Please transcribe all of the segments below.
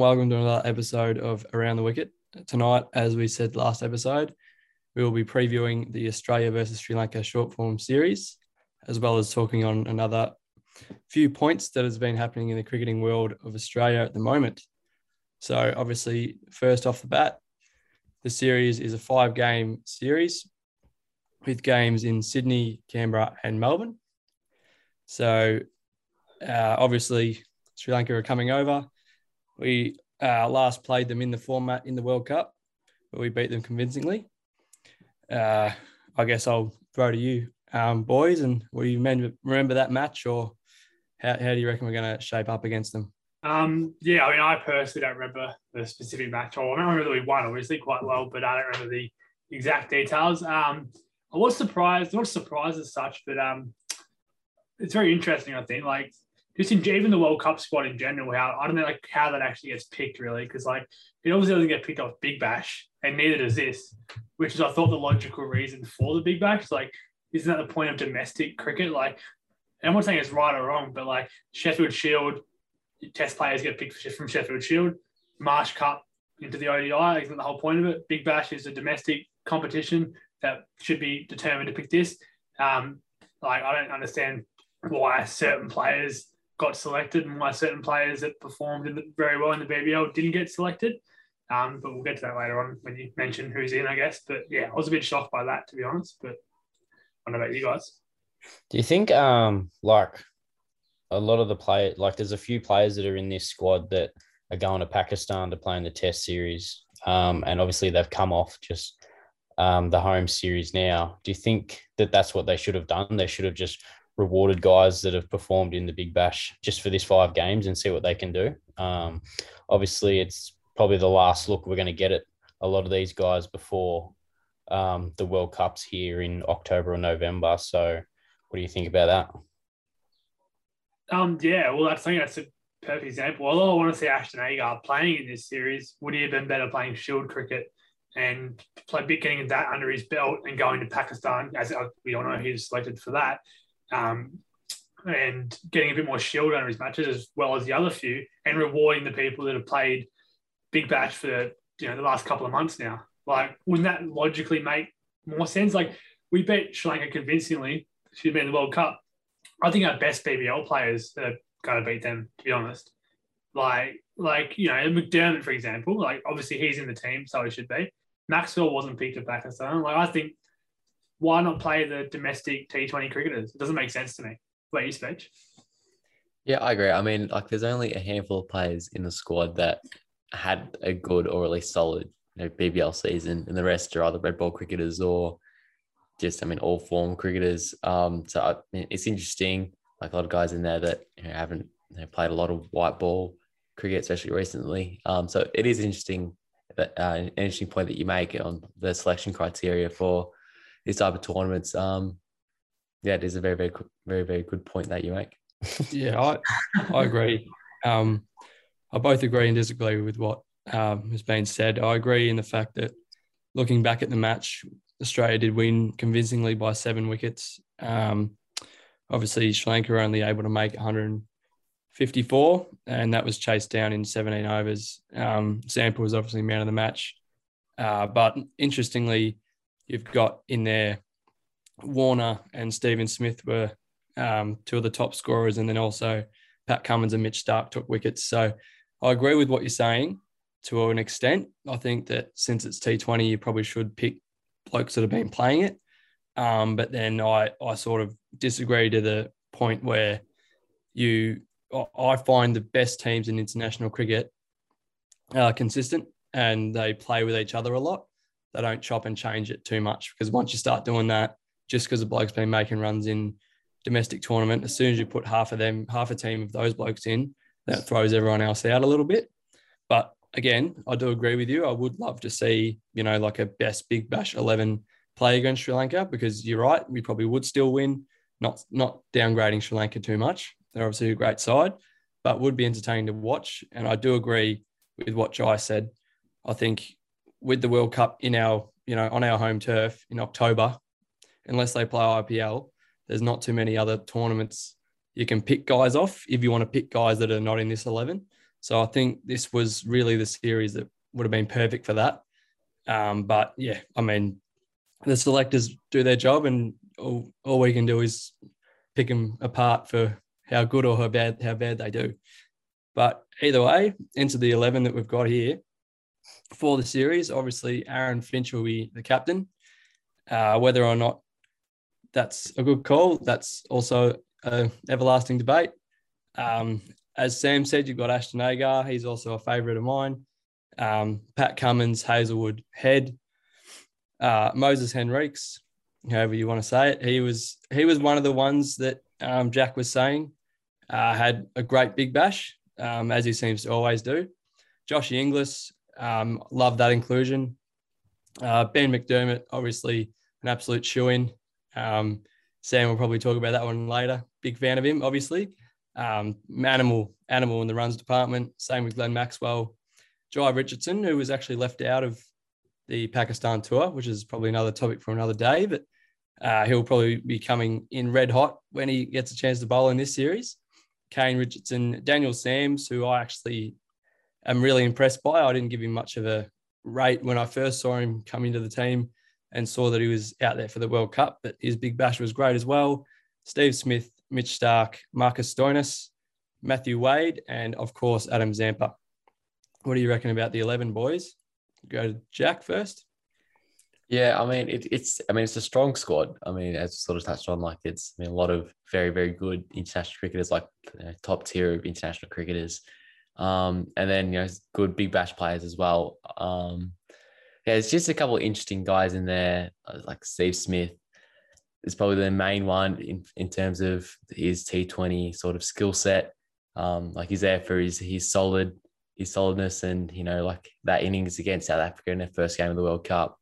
and welcome to another episode of Around the Wicket. Tonight, as we said last episode, we will be previewing the Australia versus Sri Lanka short form series, as well as talking on another few points that has been happening in the cricketing world of Australia at the moment. So, obviously, first off the bat, the series is a five game series with games in Sydney, Canberra, and Melbourne. So, uh, obviously, Sri Lanka are coming over. We uh, last played them in the format in the World Cup, where we beat them convincingly. Uh, I guess I'll throw to you, um, boys, and will you remember that match, or how, how do you reckon we're going to shape up against them? Um, yeah, I mean, I personally don't remember the specific match, I remember that we won, obviously, quite well, but I don't remember the exact details. Um, I was surprised, not surprised as such, but um, it's very interesting. I think, like, just in even the World Cup squad in general, how I don't know like how that actually gets picked really, because like it obviously doesn't get picked off Big Bash, and neither does this, which is I thought the logical reason for the Big Bash. Like, isn't that the point of domestic cricket? Like, I'm not saying it's right or wrong, but like Sheffield Shield, Test players get picked from Sheffield Shield, Marsh Cup into the ODI. Isn't the whole point of it? Big Bash is a domestic competition that should be determined to pick this. Um, like, I don't understand why certain players got selected and why certain players that performed very well in the BBL didn't get selected. Um, but we'll get to that later on when you mention who's in, I guess. But yeah, I was a bit shocked by that, to be honest. But I don't know about you guys. Do you think, um, like, a lot of the play, like, there's a few players that are in this squad that are going to Pakistan to play in the Test series, um, and obviously they've come off just um, the home series now. Do you think that that's what they should have done? They should have just rewarded guys that have performed in the Big Bash just for this five games and see what they can do. Um, obviously, it's probably the last look we're going to get at a lot of these guys before um, the World Cups here in October or November. So, what do you think about that? Um, yeah, well, I think that's a perfect example. Although I want to see Ashton Agar playing in this series, would he have been better playing Shield cricket and play getting that under his belt and going to Pakistan? As we all know, he's selected for that um, and getting a bit more shield under his matches as well as the other few, and rewarding the people that have played Big Bash for you know the last couple of months now. Like, wouldn't that logically make more sense? Like, we beat Sri Lanka convincingly. She'd been in the World Cup. I think our best BBL players are going to beat them. To be honest, like, like you know, McDermott, for example. Like, obviously he's in the team, so he should be. Maxwell wasn't picked at Pakistan. Like, I think why not play the domestic T20 cricketers? It doesn't make sense to me. Wait, you speech. Yeah, I agree. I mean, like, there's only a handful of players in the squad that had a good or at least solid you know, BBL season, and the rest are either red ball cricketers or just, I mean, all form cricketers. Um, so I mean, it's interesting. Like a lot of guys in there that you know, haven't you know, played a lot of white ball cricket, especially recently. Um, so it is interesting that uh, an interesting point that you make on the selection criteria for these type of tournaments. Um, yeah, it is a very, very, very, very good point that you make. yeah, I, I agree. Um, I both agree and disagree with what um, has been said. I agree in the fact that looking back at the match, Australia did win convincingly by seven wickets. Um, obviously, Sri Lanka were only able to make 154, and that was chased down in 17 overs. Um, Zampa was obviously man of the match. Uh, but interestingly, you've got in there Warner and Stephen Smith were um, two of the top scorers, and then also Pat Cummins and Mitch Starc took wickets. So I agree with what you're saying to an extent. I think that since it's T20, you probably should pick blokes that have been playing it. Um, but then I, I sort of disagree to the point where you I find the best teams in international cricket are consistent and they play with each other a lot they don't chop and change it too much because once you start doing that, just because the bloke's been making runs in domestic tournament, as soon as you put half of them, half a team of those blokes in, that throws everyone else out a little bit. But again, I do agree with you. I would love to see, you know, like a best big bash 11 play against Sri Lanka because you're right, we probably would still win, not not downgrading Sri Lanka too much. They're obviously a great side, but would be entertaining to watch. And I do agree with what Jai said. I think with the World Cup in our, you know, on our home turf in October, unless they play IPL, there's not too many other tournaments you can pick guys off if you want to pick guys that are not in this 11. So I think this was really the series that would have been perfect for that. Um, but yeah, I mean, the selectors do their job, and all, all we can do is pick them apart for how good or how bad how bad they do. But either way, into the eleven that we've got here for the series, obviously Aaron Finch will be the captain. Uh, whether or not that's a good call, that's also an everlasting debate. Um, as Sam said, you've got Ashton Agar. He's also a favourite of mine. Um, Pat Cummins, Hazlewood Head, uh, Moses Henriques, however you want to say it. He was he was one of the ones that um, Jack was saying uh, had a great big bash, um, as he seems to always do. Joshy Inglis, um, love that inclusion. Uh, ben McDermott, obviously an absolute shoe in. Um, Sam will probably talk about that one later. Big fan of him, obviously. Um, animal, animal in the runs department. Same with Glenn Maxwell. Jhye Richardson, who was actually left out of the Pakistan tour, which is probably another topic for another day, but uh, he'll probably be coming in red hot when he gets a chance to bowl in this series. Kane Richardson, Daniel Sams, who I actually am really impressed by. I didn't give him much of a rate when I first saw him come into the team and saw that he was out there for the World Cup, but his big bash was great as well. Steve Smith, Mitch Starc, Marcus Stoinis, Matthew Wade, and of course, Adam Zampa. What do you reckon about the 11 boys? Go to Jack first. Yeah, I mean it, it's I mean it's a strong squad. I mean, as sort of touched on, like it's I mean a lot of very very good international cricketers, like you know, top tier of international cricketers, um, and then you know good big bash players as well. Um, yeah, it's just a couple interesting guys in there, uh, like Steve Smith is probably the main one in, in terms of his T20 sort of skill set. Um, like he's there for his his solid his solidness and you know like that innings against South Africa in their first game of the World Cup.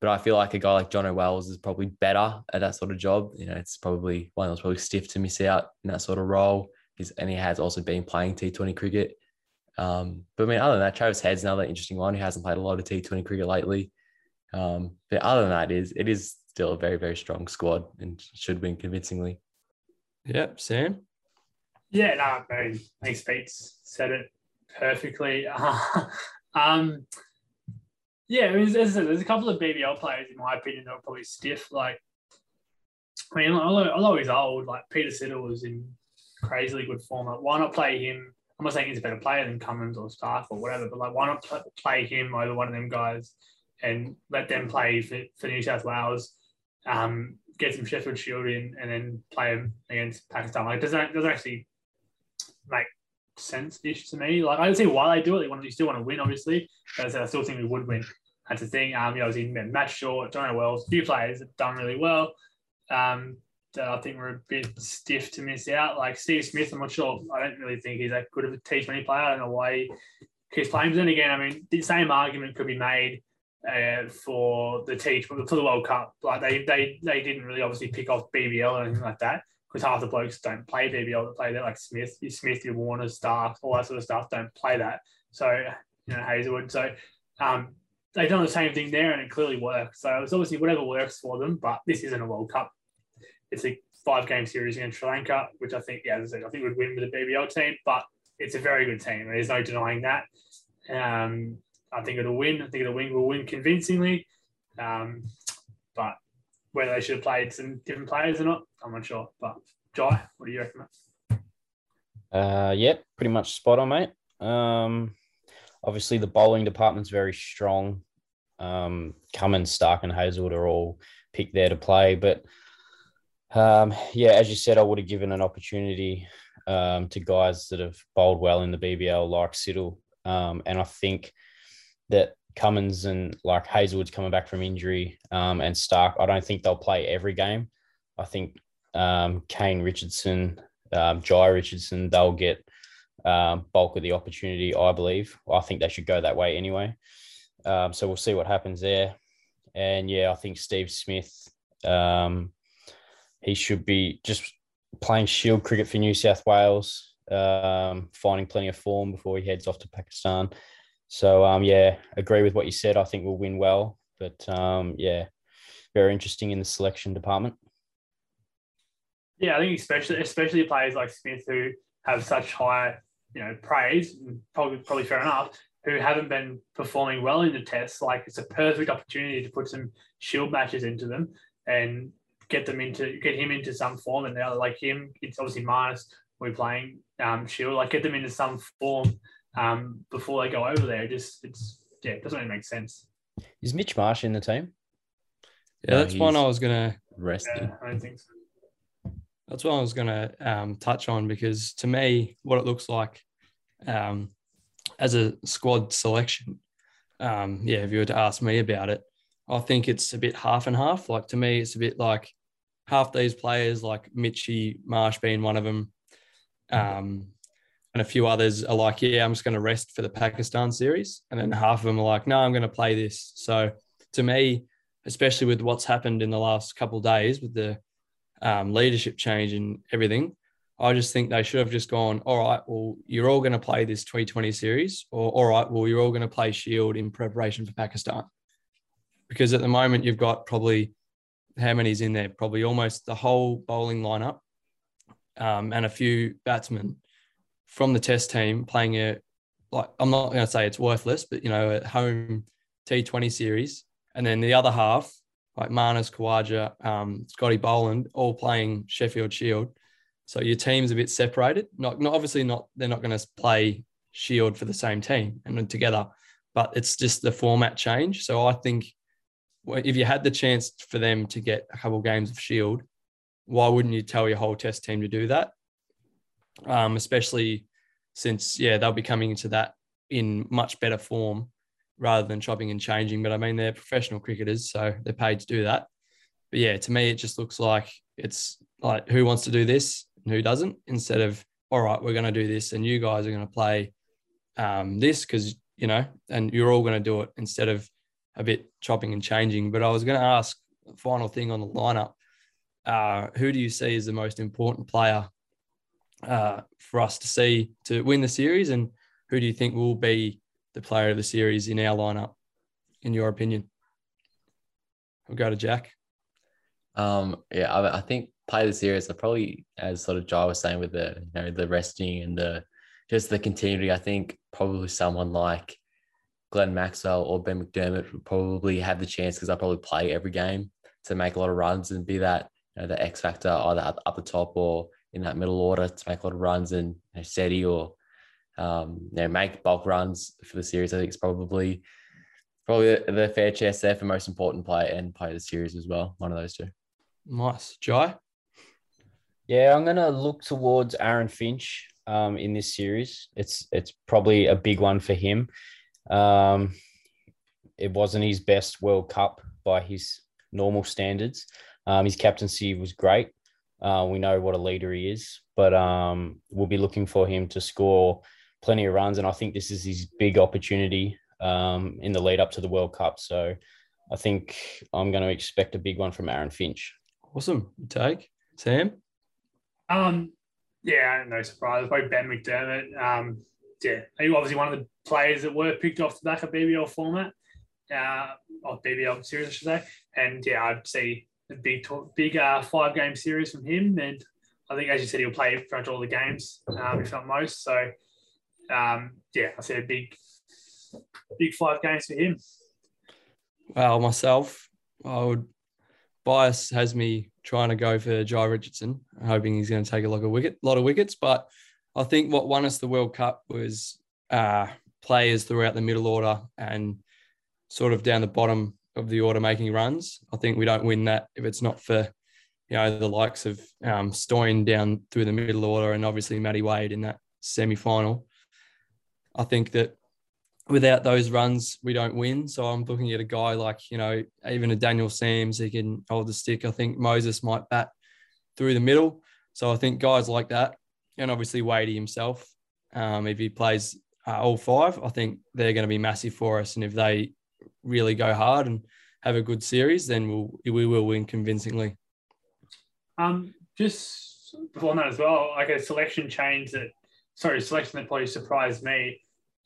But I feel like a guy like John O'Wells is probably better at that sort of job. You know, it's probably one that's probably stiff to miss out in that sort of role. He's, and he has also been playing T20 cricket. Um, but I mean, other than that, Travis Head's another interesting one who hasn't played a lot of T20 cricket lately. Um, but other than that, is it is still a very very strong squad and should win convincingly. Yep, Sam. Yeah, no, I mean, thanks, Pete. Said it perfectly. um, yeah, I mean, as I said, there's a couple of BBL players in my opinion that are probably stiff. Like, I mean, although, although he's old, like Peter Siddle was in crazily good form. Like, why not play him? I'm not saying he's a better player than Cummins or Starc or whatever, but like, why not play him over one of them guys and let them play for, for New South Wales? Um, get some Sheffield Shield in, and then play them against Pakistan. Like, doesn't doesn't actually make sense ish to me. Like, I don't see why they do it. They want, you still want to win, obviously. But I still think we would win. That's the thing. Um, you know, I was in Matt Short, Jon Wells, a few players have done really well. Um, that I think we're a bit stiff to miss out. Like Steve Smith, I'm not sure. I don't really think he's that good of a T20 player. I don't know why he keeps playing. But then again, I mean, the same argument could be made uh, for the T for the World Cup. Like they they they didn't really obviously pick off BBL or anything like that because half the blokes don't play BBL that play that like Smith, Smith, your Warner, Starc, all that sort of stuff don't play that. So you know Hazlewood. So um, they've done the same thing there, and it clearly works. So it's obviously whatever works for them. But this isn't a World Cup. It's a five game series against Sri Lanka, which I think, yeah, as I said, I think would win with the BBL team. But it's a very good team. There's no denying that. Um, I think it'll win. I think it'll win. Will win convincingly. Um, but whether they should have played some different players or not, I'm not sure. But Jai, what do you reckon? Uh, yep, pretty much spot on, mate. Um, obviously the bowling department's very strong. Um, Cummins, Starc, and Hazlewood are all picked there to play, but um, yeah, as you said, I would have given an opportunity um, to guys that have bowled well in the BBL, like Siddle, um, and I think that Cummins and like Hazlewood's coming back from injury um, and Starc, I don't think they'll play every game. I think um, Kane Richardson, um, Jhye Richardson, they'll get bulk of the opportunity, I believe. I think they should go that way anyway. So we'll see what happens there. And yeah, I think Steve Smith, um, he should be just playing shield cricket for New South Wales, um, finding plenty of form before he heads off to Pakistan. So um, yeah, agree with what you said. I think we'll win well, but um, yeah, very interesting in the selection department. Yeah, I think especially especially players like Smith who have such high you know, praise, probably probably fair enough, who haven't been performing well in the tests. Like it's a perfect opportunity to put some shield matches into them and get them into get him into some form. And now like him, it's obviously minus we're playing um, shield. Like get them into some form um, before they go over there. Just it's yeah, it doesn't really make sense. Is Mitch Marsh in the team? Yeah, No, that's one I was gonna. rest. Yeah, I don't think so. That's what I was gonna um, touch on because to me, what it looks like um, as a squad selection, um, yeah, if you were to ask me about it, I think it's a bit half and half. Like to me, it's a bit like half these players, like Mitchy Marsh being one of them, um, and a few others are like, yeah, I'm just going to rest for the Pakistan series, and then half of them are like, no, I'm going to play this. So to me, especially with what's happened in the last couple of days with the um, leadership change and everything, I just think they should have just gone, all right, well, you're all going to play this 2020 series, or all right, well, you're all going to play Shield in preparation for Pakistan. Because at the moment, you've got probably how many's in there? Probably almost the whole bowling lineup um, and a few batsmen from the test team playing a, like, I'm not going to say it's worthless, but, you know, a home T20 series. And then the other half, like Marnus Khawaja, um, Scotty Boland, all playing Sheffield Shield. So your team's a bit separated. Not, not obviously not. They're not going to play Shield for the same team and together, but it's just the format change. So I think if you had the chance for them to get a couple games of Shield, why wouldn't you tell your whole test team to do that? Um, especially since yeah they'll be coming into that in much better form rather than chopping and changing. But I mean they're professional cricketers, so they're paid to do that. But yeah, to me it just looks like it's like who wants to do this and who doesn't instead of all right we're going to do this and you guys are going to play um, this because you know and you're all going to do it instead of a bit chopping and changing. But I was going to ask final thing on the lineup. Uh, who do you see as the most important player uh, for us to see to win the series, and who do you think will be the player of the series in our lineup, in your opinion? We'll go to Jack. Um, yeah, I, I think play the series. I probably, as sort of Jai was saying, with the you know the resting and the just the continuity. I think probably someone like Glenn Maxwell or Ben McDermott would probably have the chance because I probably play every game to make a lot of runs and be that you know the X factor either up, up the top or in that middle order to make a lot of runs and you know, steady or um, you know make bulk runs for the series. I think it's probably probably the, the fair chance there for most important player and play the series as well. One of those two. Nice, Jai. Yeah, I'm gonna look towards Aaron Finch um, in this series. It's it's probably a big one for him. Um, it wasn't his best World Cup by his normal standards. Um, his captaincy was great. Uh, we know what a leader he is, but um, we'll be looking for him to score plenty of runs, and I think this is his big opportunity um, in the lead up to the World Cup. So I think I'm going to expect a big one from Aaron Finch. Awesome. Take. Sam. Um, yeah, no surprise. Probably Ben McDermott. Um, yeah, he obviously one of the players that were picked off the back of BBL format, uh, or BBL series, I should say. And yeah, I'd see a big, big uh, five game series from him. And I think, as you said, he'll play pretty much all the games, um, if not most. So um, yeah, I see a big, big five games for him. Well, myself, I would bias has me trying to go for Jhye Richardson, hoping he's going to take a lot of wicket, a lot of wickets. But I think what won us the World Cup was uh, players throughout the middle order and sort of down the bottom of the order making runs. I think we don't win that if it's not for you know the likes of um, Stoyan down through the middle order and obviously Matty Wade in that semi final. I think that without those runs, we don't win. So I'm looking at a guy like, you know, even a Daniel Sams, he can hold the stick. I think Moses might bat through the middle. So I think guys like that, and obviously Wadey himself, um, if he plays uh, all five, I think they're going to be massive for us. And if they really go hard and have a good series, then we'll, we will win convincingly. Um, just before that as well, like a selection change that, sorry, selection that probably surprised me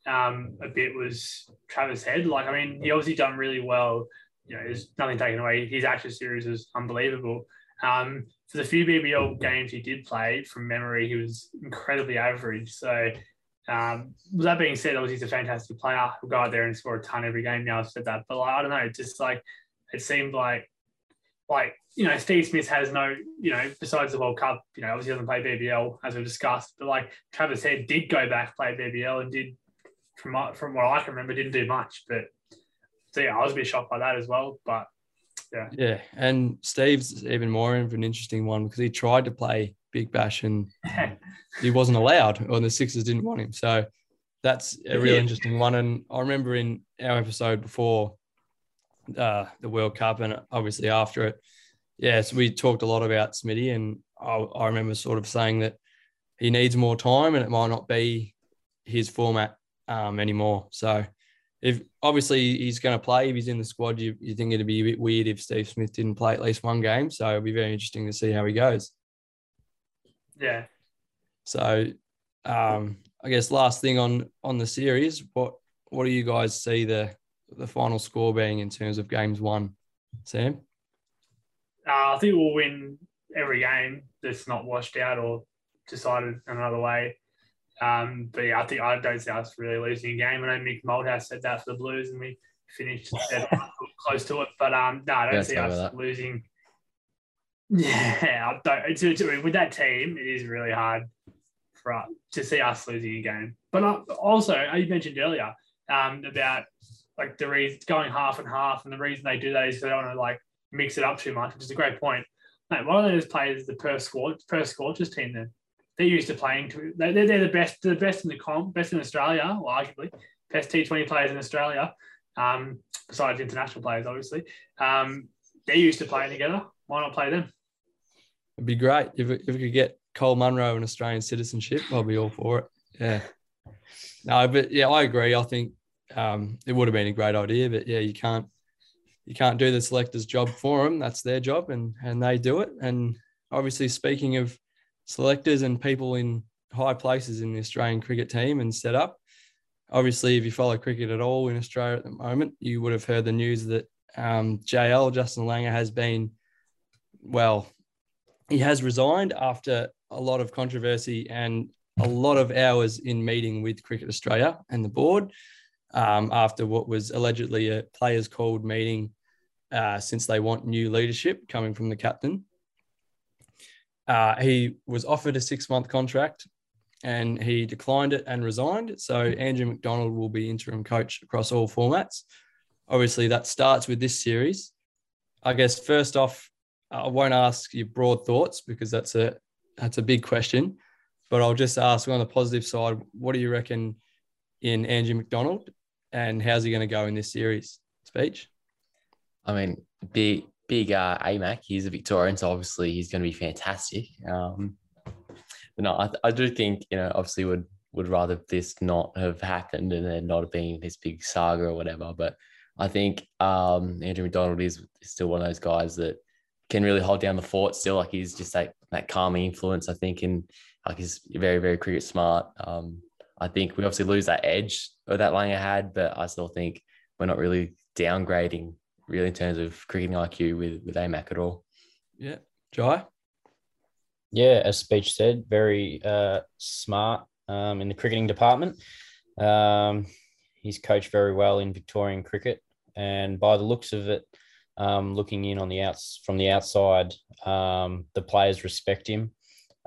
um, a bit was Travis Head. Like, I mean, he obviously done really well. You know, there's nothing taken away. His Ashes series was unbelievable. Um, for the few BBL games he did play, from memory, he was incredibly average. So Um, with that being said, obviously he's a fantastic player. He'll go out there and score a ton every game. Now I've said that, but like, I don't know. Just like it seemed like like you know Steve Smith has no you know besides the World Cup. You know obviously doesn't play BBL as we discussed, but like Travis Head did go back play BBL and did from from what I can remember didn't do much. But so yeah, I was a bit shocked by that as well. But yeah, yeah, and Steve's even more of an interesting one because he tried to play Big Bash and he wasn't allowed, or the Sixers didn't want him. So that's a real Yeah. interesting one. And I remember in our episode before uh, the World Cup and obviously after it, yes, we talked a lot about Smitty, and I, I remember sort of saying that he needs more time and it might not be his format um, anymore. So if obviously he's going to play, if he's in the squad, you, you think it'd be a bit weird if Steve Smith didn't play at least one game. So it'll be very interesting to see how he goes. yeah. So, um, I guess last thing on on the series, what what do you guys see the the final score being in terms of games won, Sam? Uh, I think we'll win every game that's not washed out or decided another way. Um, but yeah, I think I don't see us really losing a game. I know Mick Moldhouse said that for the Blues, and we finished close to it. But um, no, I don't Yeah, see us that. losing. Yeah, I don't. It's, it's, with that team, it is really hard for us to see us losing a game. But uh, also, uh, you mentioned earlier um, about like the reason going half and half, and the reason they do that is they don't want to like mix it up too much, which is a great point. Mate, why don't they just play as the per squad Perth Scorchers team then? They're used to playing to they- they're, they're the best the best in the comp, best in Australia, well, arguably best T twenty players in Australia, um, besides international players, obviously. Um, they're used to playing together. Why not play them? It'd be great if if we could get Cole Munro an Australian citizenship. I'll be all for it. Yeah. No, but yeah, I agree. I think um, it would have been a great idea, but yeah, you can't you can't do the selectors' job for them. That's their job, and and they do it. And obviously, speaking of selectors and people in high places in the Australian cricket team and setup, obviously, if you follow cricket at all in Australia at the moment, you would have heard the news that um, JL Justin Langer has been well he has resigned after a lot of controversy and a lot of hours in meeting with Cricket Australia and the board um, after what was allegedly a players called meeting uh, since they want new leadership coming from the captain. Uh, he was offered a six month contract and he declined it and resigned. So Andrew McDonald will be interim coach across all formats. Obviously, that starts with this series. I guess first off, I won't ask your broad thoughts because that's a that's a big question, but I'll just ask on the positive side, what do you reckon in Andrew McDonald, and how's he going to go in this series? Speech. I mean, big big uh, AMAC. He's a Victorian, so obviously he's going to be fantastic. Um, but no, I, I do think you know obviously would would rather this not have happened and then not have been this big saga or whatever. But I think um, Andrew McDonald is, is still one of those guys that can really hold down the fort. Still, like he's just that that calming influence. I think, and like he's very very cricket smart. Um, I think we obviously lose that edge or that Langer had, but I still think we're not really downgrading really in terms of cricketing IQ with with AMAC at all. Yeah, Jai. Yeah, as speech said, very uh, smart um, in the cricketing department. Um, he's coached very well in Victorian cricket, and by the looks of it, um, looking in on the outs from the outside, um, the players respect him.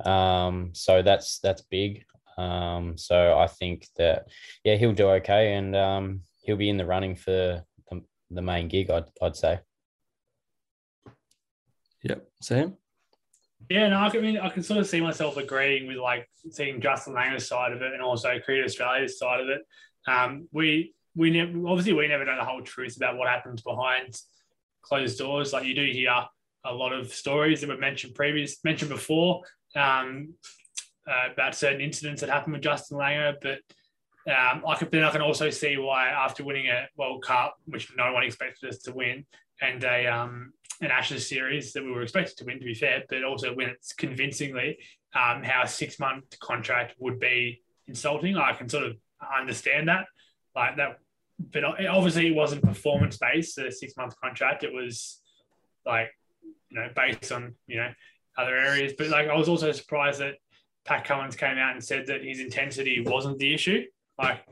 Um, so that's that's big. Um, so I think that yeah, he'll do okay, and um, he'll be in the running for the, the main gig. I'd I'd say. Yep. Sam. Yeah, no, I can- mean, I can sort of see myself agreeing with like seeing Justin Langer's side of it and also Cricket Australia's side of it. Um, we we never obviously we never know the whole truth about what happens behind closed doors. Like you do hear a lot of stories that were mentioned previous mentioned before um, uh, about certain incidents that happened with Justin Langer, but um, I can then I can also see why after winning a World Cup, which no one expected us to win, and a um, an Ashes series that we were expected to win, to be fair, but also win it convincingly, um, how a six month contract would be insulting. I can sort of understand that, like that, but obviously it wasn't performance based. The six month contract, it was like you know based on you know other areas. But like I was also surprised that Pat Cummins came out and said that his intensity wasn't the issue. Like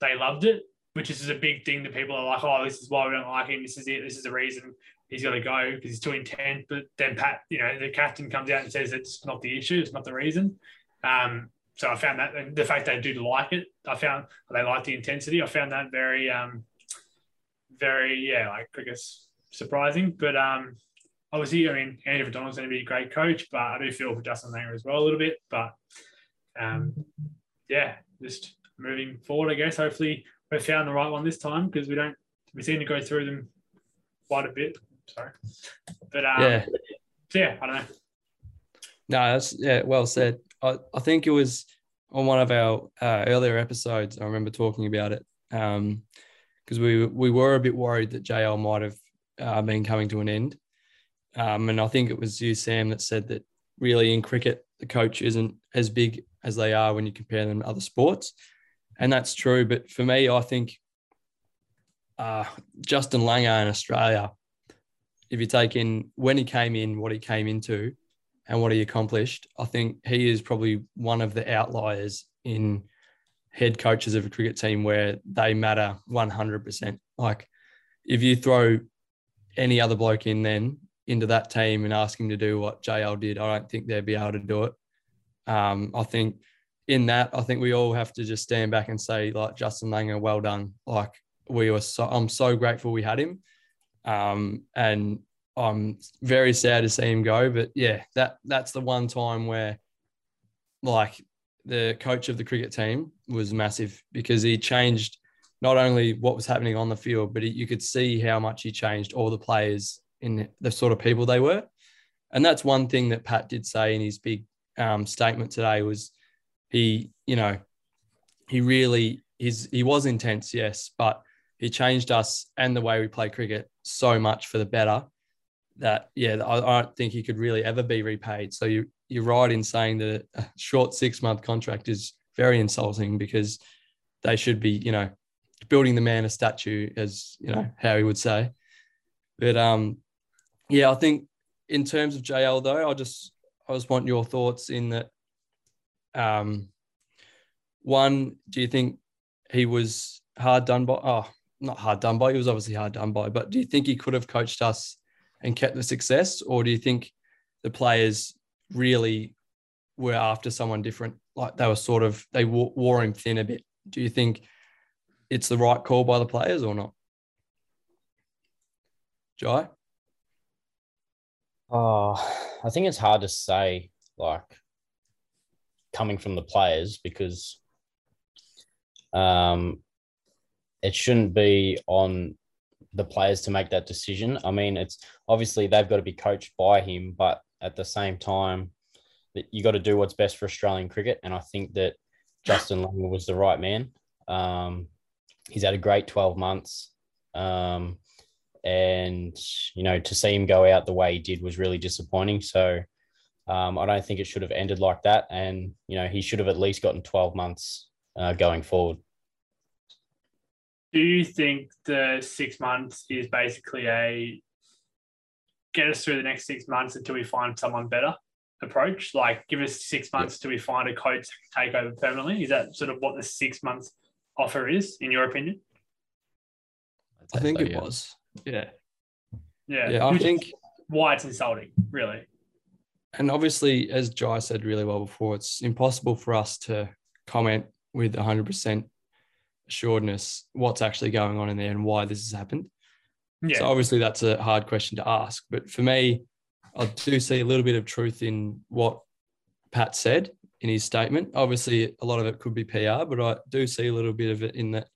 they loved it, which is a big thing that people are like, oh, this is why we don't like him. This is it. This is the reason he's got to go because he's too intense. But then Pat, you know, the captain comes out and says it's not the issue. It's not the reason. Um, so I found that and the fact they do like it, I found they like the intensity. I found that very, um, very, yeah, like I guess surprising. But um, obviously, I mean, Andrew McDonald's going to be a great coach, but I do feel for Justin Langer as well a little bit. But um, yeah, just moving forward, I guess. Hopefully, we've found the right one this time because we don't we seem to go through them quite a bit. Sorry, but um, yeah, so yeah, I don't know. No, that's yeah, well said. I, I think it was on one of our uh, earlier episodes. I remember talking about it because um, we we were a bit worried that JL might have uh, been coming to an end, um, and I think it was you, Sam, that said that really in cricket the coach isn't as big as they are when you compare them to other sports and that's true. But for me, I think uh, Justin Langer in Australia, if you take in when he came in, what he came into, and what he accomplished, I think he is probably one of the outliers in head coaches of a cricket team where they matter 100%. Like if you throw any other bloke in then into that team and ask him to do what JL did, I don't think they'd be able to do it. Um, I think in that, I think we all have to just stand back and say, like Justin Langer, well done. Like we were so, I'm so grateful we had him, um, and I'm very sad to see him go. But yeah, that that's the one time where, like, the coach of the cricket team was massive because he changed not only what was happening on the field, but you could see how much he changed all the players in the sort of people they were. And that's one thing that Pat did say in his big um, statement today was he, you know, he really he's he was intense, yes, but he changed us and the way we play cricket so much for the better that yeah, I, I don't think he could really ever be repaid. So you you're right in saying that a short six month contract is very insulting because they should be, you know, building the man a statue, as you know, how he would say. But um, yeah, I think in terms of JL though, I just I just want your thoughts in that um, one, do you think he was hard done by? Oh, not hard done by. He was obviously hard done by. But do you think he could have coached us and kept the success, or do you think the players really were after someone different? Like they were sort of they wore him thin a bit. Do you think it's the right call by the players or not? Jai? Oh, I think it's hard to say. Like, coming from the players because um, it shouldn't be on the players to make that decision. I mean, it's obviously they've got to be coached by him, but at the same time, that you got to do what's best for Australian cricket. And I think that Justin Langer was the right man. Um, he's had a great 12 months. Um, and, you know, to see him go out the way he did was really disappointing. So um, I don't think it should have ended like that. And, you know, he should have at least gotten 12 months uh, going forward. Do you think the six months is basically a get us through the next six months until we find someone better approach? Like, give us six months till we find a coach that can take over permanently? Is that sort of what the six months offer is, in your opinion? I think so, it yeah. was. Yeah. Yeah. Yeah. I think why it's insulting, really and obviously, as Jai said really well before, it's impossible for us to comment with 100% assuredness what's actually going on in there and why this has happened. Yeah. So obviously, that's a hard question to ask. But for me, I do see a little bit of truth in what Pat said in his statement. Obviously, a lot of it could be PR, but I do see a little bit of it in that.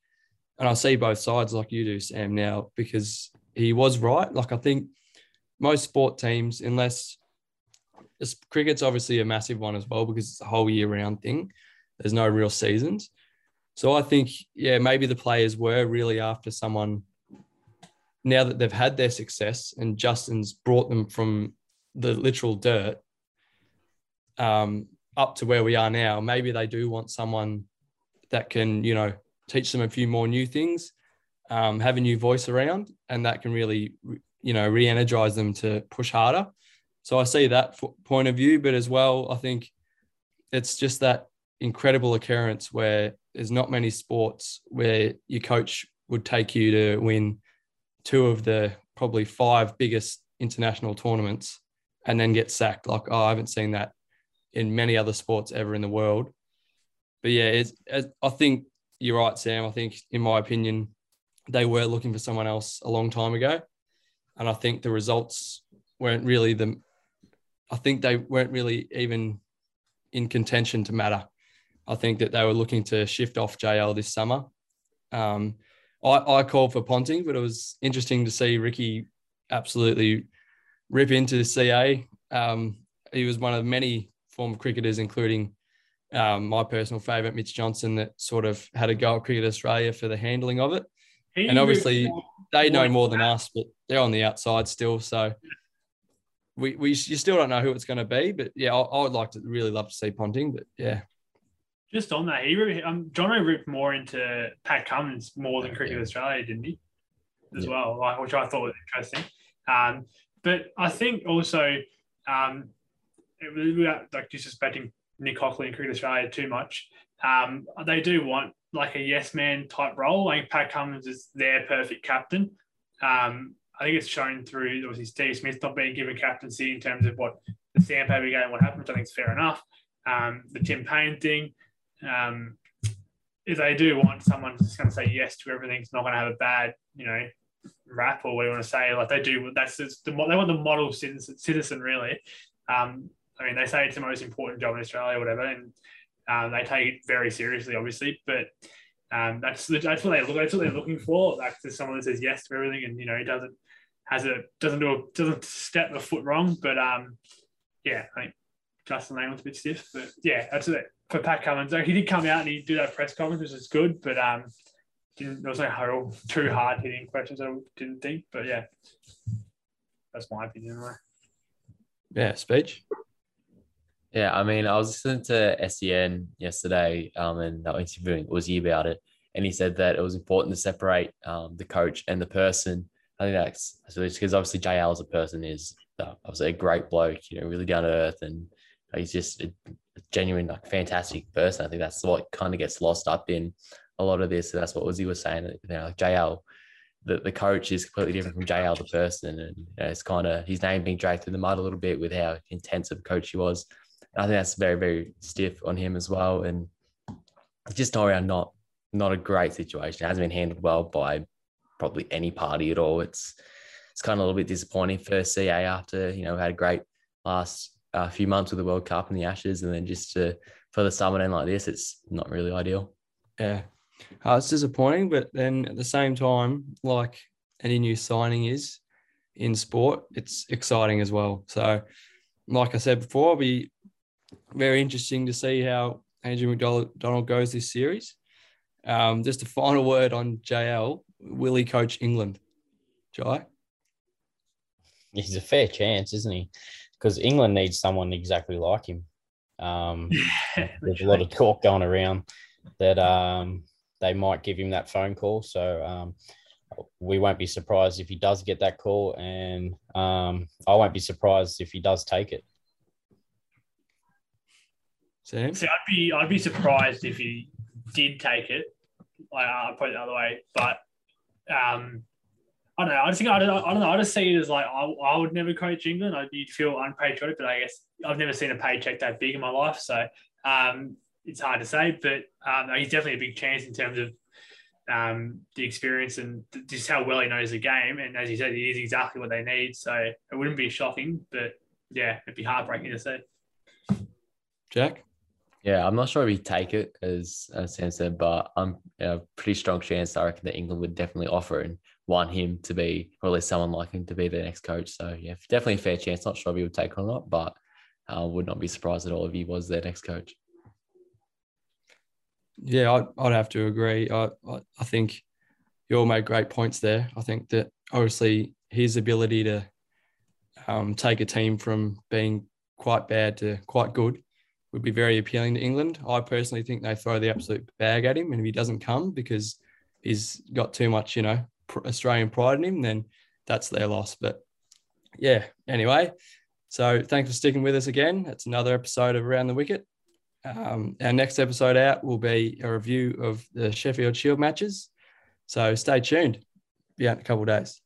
And I see both sides like you do, Sam, now, because he was right. Like, I think most sport teams, unless cricket's obviously a massive one as well because it's a whole year round thing. There's no real seasons. So I think, yeah, maybe the players were really after someone now that they've had their success and Justin's brought them from the literal dirt um, up to where we are now. Maybe they do want someone that can, you know, teach them a few more new things, um, have a new voice around, and that can really, you know, re energize them to push harder. So I see that point of view, but as well, I think it's just that incredible occurrence where there's not many sports where your coach would take you to win two of the probably five biggest international tournaments and then get sacked. Like, oh, I haven't seen that in many other sports ever in the world. But yeah, it's, I think you're right, Sam. I think, in my opinion, they were looking for someone else a long time ago. And I think the results weren't really the, I think they weren't really even in contention to matter. I think that they were looking to shift off JL this summer. Um, I, I called for Ponting, but it was interesting to see Ricky absolutely rip into the CA. Um, he was one of many former cricketers, including um, my personal favourite, Mitch Johnson, that sort of had a go at Cricket Australia for the handling of it. He and obviously, they know more than us, but they're on the outside still. So we, we you still don't know who it's going to be. But yeah, I, I would like to really love to see Ponting. But yeah, just on that, he um, Jono ripped more into Pat Cummins more than Cricket Australia, didn't he? As yeah. well, like, which I thought was interesting. Um, but I think also, um, it, without like disrespecting Nick Hockley and Cricket Australia too much, um, they do want like a yes man type role. I think Pat Cummins is their perfect captain. Um, I think it's shown through obviously Steve Smith not being given captaincy in terms of what the sandpaper game, what happened, which I think is fair enough. Um, the Tim Paine thing, um, if they do want someone who's going to say yes to everything, it's not going to have a bad, you know, rap or what you want to say. Like they do, that's just the, they want the model citizen, citizen really. Um, I mean, they say it's the most important job in Australia, whatever, and um, they take it very seriously, obviously. But um, that's that's what they look. That's what they're looking for. Like there's someone that says yes to everything, and you know, he doesn't has a doesn't do a doesn't step a foot wrong. But um, yeah, I think Justin Lane was a bit stiff, but yeah, that's it for Pat Cummins. He did come out and he did that press conference, which is good, but um, didn't there was no too hard hitting questions. I didn't think, but yeah, that's my opinion. Anyway. Yeah, speech. Yeah, I mean, I was listening to SEN yesterday, um, and that interviewing Uzi about it, and he said that it was important to separate um, the coach and the person. I think that's because obviously JL as a person is uh, obviously a great bloke, you know, really down to earth, and he's just a genuine, like, fantastic person. I think that's what kind of gets lost up in a lot of this. So that's what Uzi was saying. You know, like JL, the, the coach is completely different from JL, the person, and you know, it's kind of his name being dragged through the mud a little bit with how intense of a coach he was. I think that's very, very stiff on him as well. And just all around not not a great situation. It hasn't been handled well by probably any party at all. It's it's kind of a little bit disappointing for CA after you know had a great last uh, few months with the World Cup and the Ashes, and then just to for the summer end like this, it's not really ideal. Yeah, uh, it's disappointing, but then at the same time, like any new signing is in sport, it's exciting as well. So, like I said before, it'll be very interesting to see how Andrew McDonald goes this series. Um, just a final word on JL. Will he coach England? Jai? He's a fair chance, isn't he? Because England needs someone exactly like him. Um, yeah, there's a lot of talk going around that um, they might give him that phone call. So um, we won't be surprised if he does get that call, and um, I won't be surprised if he does take it. Sam? See, I'd be I'd be surprised if he did take it. Like I'll put it the other way, but um, I don't know. I just think I don't, I don't know. I just see it as like I, I would never coach England. I'd feel unpatriotic, but I guess I've never seen a paycheck that big in my life, so um, it's hard to say. But um, he's definitely a big chance in terms of um, the experience and just how well he knows the game. And as you said, he is exactly what they need. So it wouldn't be shocking, but yeah, it'd be heartbreaking to see. Jack. Yeah, I'm not sure if he'd take it as, as Sam said, but I'm a pretty strong chance I reckon that England would definitely offer and want him to be, or at least someone like him to be their next coach. So yeah, definitely a fair chance. Not sure if he would take it or not, but I uh, would not be surprised at all if he was their next coach. Yeah, I'd, I'd have to agree. I, I, I think you all made great points there. I think that obviously his ability to um, take a team from being quite bad to quite good would be very appealing to England. I personally think they throw the absolute bag at him, and if he doesn't come because he's got too much, you know, Australian pride in him, then that's their loss. But yeah, anyway, so thanks for sticking with us again. It's another episode of Around the Wicket. Um, our next episode out will be a review of the Sheffield Shield matches. So stay tuned. Be out in a couple of days.